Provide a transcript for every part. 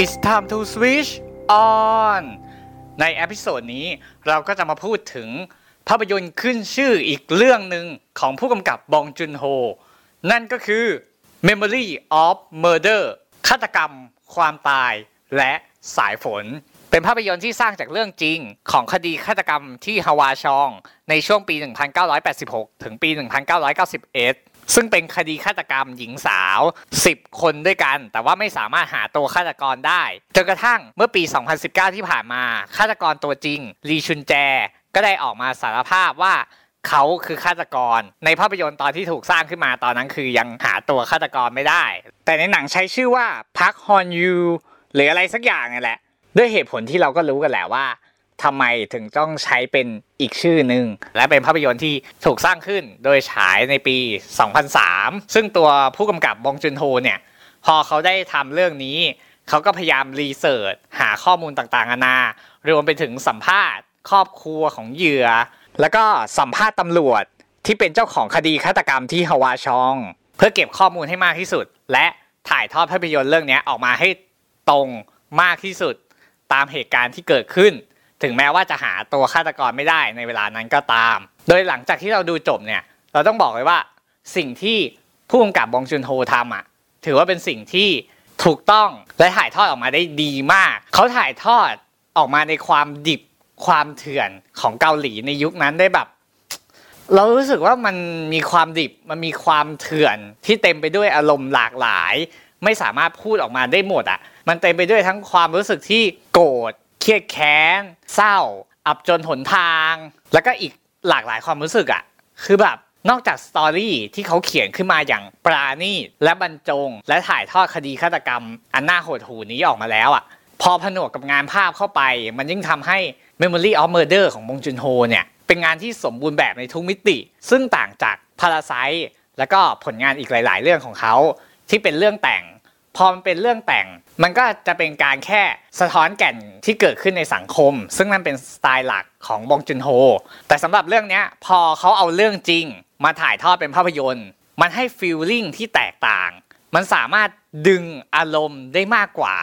It's time to switch on ใน episode นี้เราก็จะมาพูดถึงภาพยนตร์ขึ้นชื่ออีกเรื่องหนึ่งของผู้กำกับบองจุนโฮ นั่นก็คือ Memory of Murder ฆาตกรรม ความตาย และสายฝน เป็นภาพยนตร์ที่สร้างจากเรื่องจริงของคดีฆาตกรรมที่ฮวาซอง ในช่วงปี 1986 ถึงปี 1991 ซึ่งเป็นคดีฆาตกรรมหญิงสาว 10 คนด้วยกัน แต่ว่าไม่สามารถหาตัวฆาตกรได้จนกระทั่งเมื่อปี 2019 ที่ผ่านมาฆาตกรตัวจริงลีชุนแจ ก็ได้ออกมาสารภาพว่าเขาคือฆาตกร ในภาพยนตร์ตอนที่ถูกสร้างขึ้นมาตอนนั้นคือยังหาตัวฆาตกรไม่ได้ แต่ในหนังใช้ชื่อว่าพักฮอนยูหรืออะไรสักอย่างนี่แหละ ด้วยเหตุผลที่เราก็รู้กันแหละว่า ทำไมถึงต้องใช้เป็นอีกชื่อหนึ่งและเป็นภาพยนตร์ที่ถูกสร้างขึ้นโดยฉายในปี 2003 ซึ่งตัวผู้กำกับบงจุนโฮเนี่ย พอเขาได้ทำเรื่องนี้ เขาก็พยายามรีเสิร์ชหาข้อมูลต่างๆนานารวมไปถึงสัมภาษณ์ ครอบครัวของเหยื่อ แล้วก็สัมภาษณ์ตำรวจที่เป็นเจ้าของคดีฆาตกรรมที่ฮาวาชอง เพื่อเก็บข้อมูลให้มากที่สุด และถ่ายทอดภาพยนตร์เรื่องนี้ออกมาให้ตรงมากที่สุด ตามเหตุการณ์ที่เกิดขึ้น ถึงแม้ว่าจะหาตัวฆาตกรไม่ได้ในเวลานั้นก็ตาม โดยหลังจากที่เราดูจบเนี่ย เราต้องบอกเลยว่าสิ่งที่ผู้กำกับบองจุนโฮทำอะ ถือว่าเป็นสิ่งที่ถูกต้องและถ่ายทอดออกมาได้ดีมาก เขาถ่ายทอดออกมาในความดิบความเถื่อนของเกาหลีในยุคนั้นได้แบบ เรารู้สึกว่ามันมีความดิบมันมีความเถื่อนที่เต็มไปด้วยอารมณ์หลากหลาย ไม่สามารถพูดออกมาได้หมดอะ มันเต็มไปด้วยทั้งความรู้สึกที่โกรธ เครียดแค้น เศร้า อับจนหนทาง แล้วก็อีกหลากหลายความรู้สึกอะคือแบบนอกจากสตอรี่ที่เขาเขียนขึ้นมาอย่างปราณีตและบรรจง และถ่ายทอดคดีฆาตกรรม อันน่าโหดหูนี้ออกมาแล้วอะ พอผนวกกับงานภาพเข้าไป มันยิ่งทำให้ Memory of Murder ของบงจุนโฮเนี่ย เป็นงานที่สมบูรณ์แบบในทุกมิติ ซึ่งต่างจาก Parasite แล้วก็ผลงานอีกหลาย ๆ เรื่องของเขา ที่เป็นเรื่องแต่ง พอมันเป็นเรื่องแต่ง มันก็จะเป็นการแค่สะท้อนแก่นที่เกิดขึ้นในสังคม ซึ่งนั่นเป็นสไตล์หลักของบงจุนโฮ แต่สำหรับเรื่องนี้พอเขาเอาเรื่องจริง มาถ่ายทอดเป็นภาพยนตร์ มันให้ฟีลลิ่งที่แตกต่าง มันสามารถดึงอารมณ์ได้มากกว่า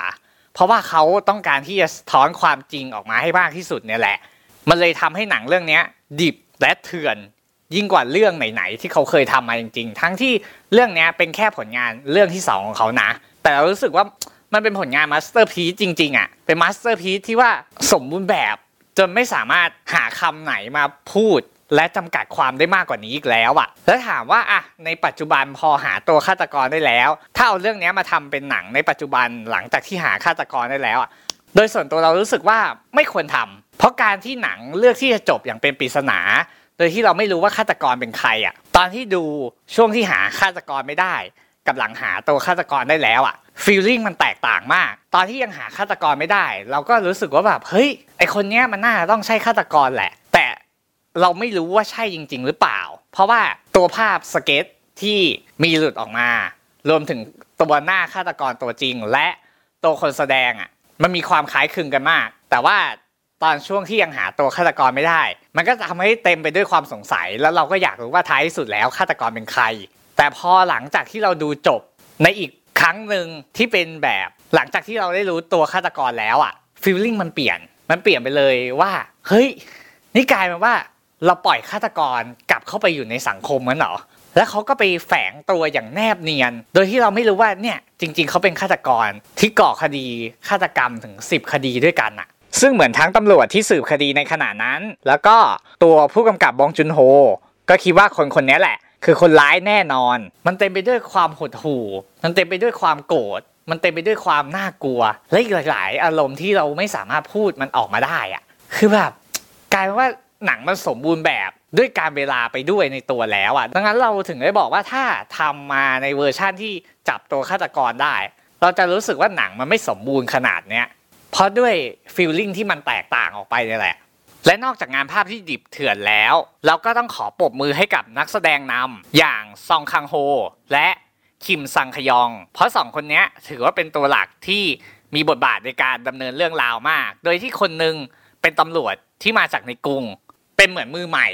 เพราะว่าเขาต้องการที่จะสะท้อนความจริงออกมาให้มากที่สุดเนี่ยแหละ มันเลยทำให้หนังเรื่องนี้ดิบและเถื่อนยิ่งกว่าเรื่องไหนๆที่เขาเคยทำมาจริง ๆ ทั้งที่เรื่องนี้เป็นแค่ผลงานเรื่องที่สองของเขานะ แต่เรารู้สึกว่ามันเป็นผลงาน masterpiece จริง ๆ อะ เป็น masterpiece ที่ว่าสมบูรณ์แบบ จนไม่สามารถหาคำไหนมาพูด และจำกัดความได้มากกว่านี้อีกแล้วอะ แล้วถามว่าอะในปัจจุบันพอหาตัวฆาตกรได้แล้ว ถ้าเอาเรื่องนี้มาทำเป็นหนังในปัจจุบันหลังจากที่หาฆาตกรได้แล้วอะ โดยส่วนตัวเรารู้สึกว่าไม่ควรทำเพราะการที่หนังเลือกที่จะจบอย่างเป็นปริศนา โดยที่เราไม่รู้ว่าฆาตกรเป็นใครอะ ตอนที่ดูช่วงที่หาฆาตกรไม่ได้ กับหลังหาตัวฆาตกรได้แล้วอะฟีลลิ่งมันแตกต่างมาก ตอนที่ยังหาฆาตกรไม่ได้ เราก็รู้สึกว่าแบบเฮ้ยไอคนเนี้ยมันน่าจะต้องใช่ฆาตกรแหละ แต่เราไม่รู้ว่าใช่จริง ๆ หรือเปล่า เพราะว่าตัวภาพสเก็ตที่มีหลุดออกมา รวมถึงตัวหน้าฆาตกรตัวจริง และตัวคนแสดงอะมันมีความคล้ายคลึงกันมาก แต่ว่าตอนช่วงที่ยังหาตัวฆาตกรไม่ได้ มันก็ทำให้เต็มไปด้วยความสงสัย แล้วเราก็อยากรู้ว่าท้ายที่สุดแล้วฆาตกรเป็นใคร แต่พอหลังจากที่เราดูจบในอีกครั้งหนึ่งที่เป็นแบบหลังจากที่เราได้รู้ตัวฆาตกรแล้วอะฟีลลิ่งมันเปลี่ยนมันเปลี่ยนไปเลยว่าเฮ้ยนี่กลายเป็นว่าเราปล่อยฆาตกรกลับเข้าไปอยู่ในสังคมมันเหรอแล้วเขาก็ไปแฝงตัวอย่างแนบเนียน โดยที่เราไม่รู้ว่าเนี่ยจริง ๆเขาเป็นฆาตกรที่ก่อคดีฆาตกรรมถึง 10 คดีด้วยกันอะซึ่งเหมือนทั้งตำรวจที่สืบคดีในขณะนั้น แล้วก็ตัวผู้กำกับบองจุนโฮ ก็คิดว่าคนคนนี้แหละ คือคนร้ายแน่นอน มันเต็มไปด้วยความหดหู่ มันเต็มไปด้วยความโกรธ มันเต็มไปด้วยความน่ากลัว และอีกหลาย ๆ อารมณ์ที่เราไม่สามารถพูดมันออกมาได้อะคือแบบกลายเป็นว่าหนังมันสมบูรณ์แบบด้วยการเวลาไปด้วยในตัวแล้วอะ ดังนั้นเราถึงได้บอกว่าถ้าทำมาในเวอร์ชั่นที่จับตัวฆาตกรได้ เราจะรู้สึกว่าหนังมันไม่สมบูรณ์ขนาดเนี้ย เพราะด้วยฟีลลิ่งที่มันแตกต่างออกไปนี่แหละ และนอกจากงานภาพที่ดิบเถื่อนแล้ว เราก็ต้องขอปรบมือให้กับนักแสดงนำอย่างซองคังโฮ และคิมซังขยอง เพราะสองคนนี้ถือว่าเป็นตัวหลักที่มีบทบาทในการดำเนินเรื่องราวมาก โดยที่คนหนึ่งเป็นตำรวจที่มาจากในกรุง เป็นเหมือนมือใหม่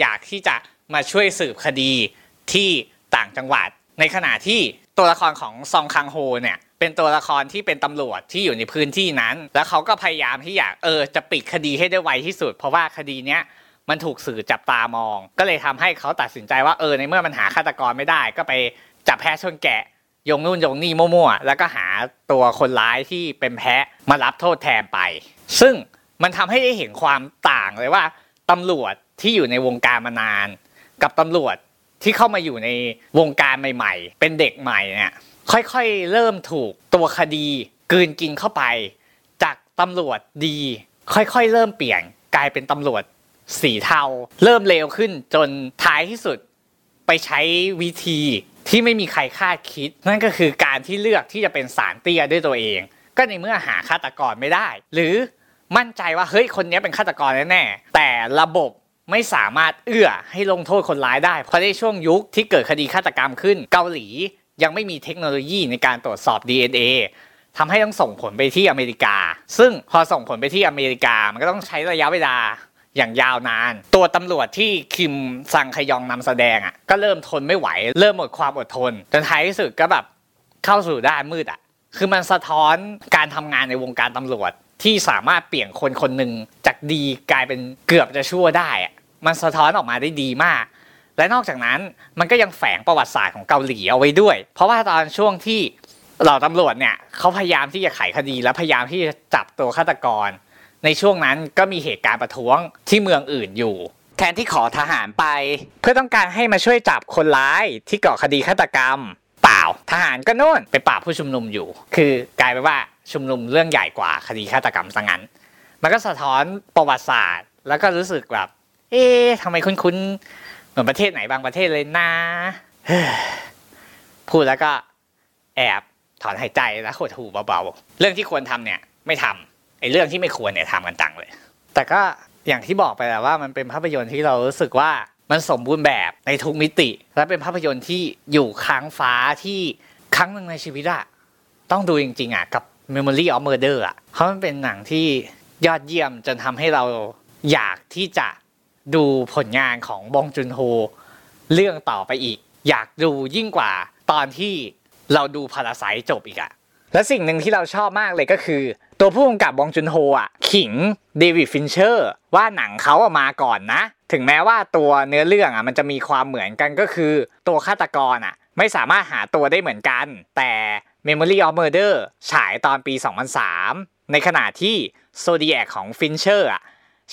อยากที่จะมาช่วยสืบคดีที่ต่างจังหวัด ในขณะที่ตัวละครของซองคังโฮเนี่ย เป็นตัวละครที่เป็นตำรวจที่อยู่ในพื้นที่นั้น แล้วเขาก็พยายามที่อยากเออจะปิดคดีให้ได้ไวที่สุด เพราะว่าคดีเนี้ยมันถูกสื่อจับตามอง ก็เลยทำให้เขาตัดสินใจว่าเออในเมื่อมันหาฆาตกรไม่ได้ ก็ไปจับแพะชนแกะยงนู่นยงนี่มั่วๆแล้วก็หาตัวคนร้ายที่เป็นแพะมารับโทษแทนไป ซึ่งมันทำให้ได้เห็นความต่างเลยว่าตำรวจที่อยู่ในวงการมานาน กับตำรวจ ที่เข้ามาอยู่ในวงการใหม่ ๆ เป็นเด็กใหม่เนี่ยค่อยๆ เริ่มถูกตัวคดีกืนกินเข้าไป จากตำรวจดี ค่อยๆ เริ่มเปลี่ยนกลายเป็นตำรวจสีเทา เริ่มเลวขึ้นจนท้ายที่สุดไปใช้วิธีที่ไม่มีใครคาดคิด นั่นก็คือการที่เลือกที่จะเป็นสารเตี้ยด้วยตัวเอง ก็ในเมื่อหาฆาตกรไม่ได้ หรือมั่นใจว่าเฮ้ยคนนี้เป็นฆาตกรแน่ๆแต่ระบบ ไม่สามารถเอื้อให้ลงโทษคนร้ายได้ เพราะในช่วงยุคที่เกิดคดีฆาตกรรมขึ้น เกาหลียังไม่มีเทคโนโลยีในการตรวจสอบ DNA ทำให้ต้องส่งผลไปที่อเมริกา ซึ่งพอส่งผลไปที่อเมริกา มันก็ต้องใช้ระยะเวลาอย่างยาวนาน ตัวตำรวจที่คิมซังคยองนำแสดงอะ ก็เริ่มทนไม่ไหว เริ่มหมดความอดทน จนท้ายที่สุดก็แบบเข้าสู่ด้านมืดอะ คือมันสะท้อนการทำงานในวงการตำรวจที่สามารถเปลี่ยนคนคนหนึ่งจากดีกลายเป็นเกือบจะชั่วได้อะ มันสะท้อนออกมาได้ดีมาก และนอกจากนั้นมันก็ยังแฝงประวัติศาสตร์ของเกาหลีเอาไว้ด้วย เพราะว่าตอนช่วงที่เหล่าตำรวจเนี่ยเขาพยายามที่จะไขคดีและพยายามที่จะจับตัวฆาตกร ในช่วงนั้นก็มีเหตุการณ์ประท้วงที่เมืองอื่นอยู่ แทนที่ขอทหารไป เพื่อต้องการให้มาช่วยจับคนร้ายที่ก่อคดีฆาตกรรม เปล่าทหารก็โน่นไปปราบผู้ชุมนุมอยู่ คือกลายเป็นว่าชุมนุมเรื่องใหญ่กว่าคดีฆาตกรรมซะงั้น มันก็สะท้อนประวัติศาสตร์ แล้วก็รู้สึกแบบ เอ๊ะทำไมคุ้นๆ เหมือนประเทศไหนบางประเทศเลยนะ พูดแล้วก็แอบถอนหายใจแล้วหดหูเบาๆ เรื่องที่ควรทำเนี่ยไม่ทำไอ้เรื่องที่ไม่ควรเนี่ยทำกันจังเลย แต่ก็อย่างที่บอกไปแล้วว่ามันเป็นภาพยนตร์ที่เรารู้สึกว่ามันสมบูรณ์แบบในทุกมิติ และเป็นภาพยนตร์ที่อยู่ค้างฟ้าที่ครั้งหนึ่งในชีวิตอะต้องดูจริงๆอะกับ Memory of Murder อะเพราะมันเป็นหนังที่ยอดเยี่ยมจนทำให้เราอยากที่จะ ดูผลงานของบองจุนโฮเรื่องต่อไปอีก อยากดูยิ่งกว่าตอนที่เราดูพาราไซจบอีกอะและสิ่งหนึ่งที่เราชอบมากเลยก็คือ ตัวผู้กำกับบองจุนโฮอะขิงเดวิดฟินเชอร์ว่าหนังเขาอะมาก่อนนะ ถึงแม้ว่าตัวเนื้อเรื่องอะมันจะมีความเหมือนกันก็คือ ตัวฆาตกรอะไม่สามารถหาตัวได้เหมือนกัน แต่ Memory of Murder ฉายตอนปี 2003 ในขณะที่ Zodiac ของฟินเชอร์อะ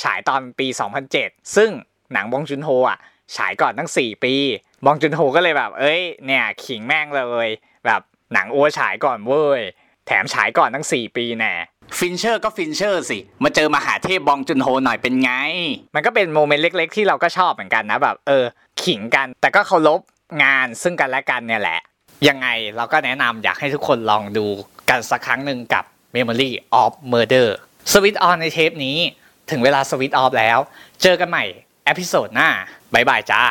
ฉายตอนปี 2007 ซึ่งหนังบองจุนโฮอะฉายก่อนตั้ง 4 ปี บองจุนโฮก็เลยแบบ เอ้ย เนี่ยขิงแม่งเลย แบบหนังโอฉายก่อนเว้ย แถมฉายก่อนตั้ง 4 ปีแน่ ฟินเชอร์ก็ฟินเชอร์สิ มาเจอมหาเทพบองจุนโฮหน่อยเป็นไง มันก็เป็น moment เล็ก ๆ ที่เราก็ชอบเหมือนกันนะแบบ เออ ขิงกัน แต่ก็เคารพงานซึ่งกันและกันเนี่ยแหละ ยังไงเราก็แนะนำอยากให้ทุกคนลองดูกันสักครั้งหนึ่งกับ Memory of Murder switch on ในเทปนี้ ถึงเวลา switch off แล้ว เจอกันใหม่ เอพิโซดหน้า บ๊ายบายจ้า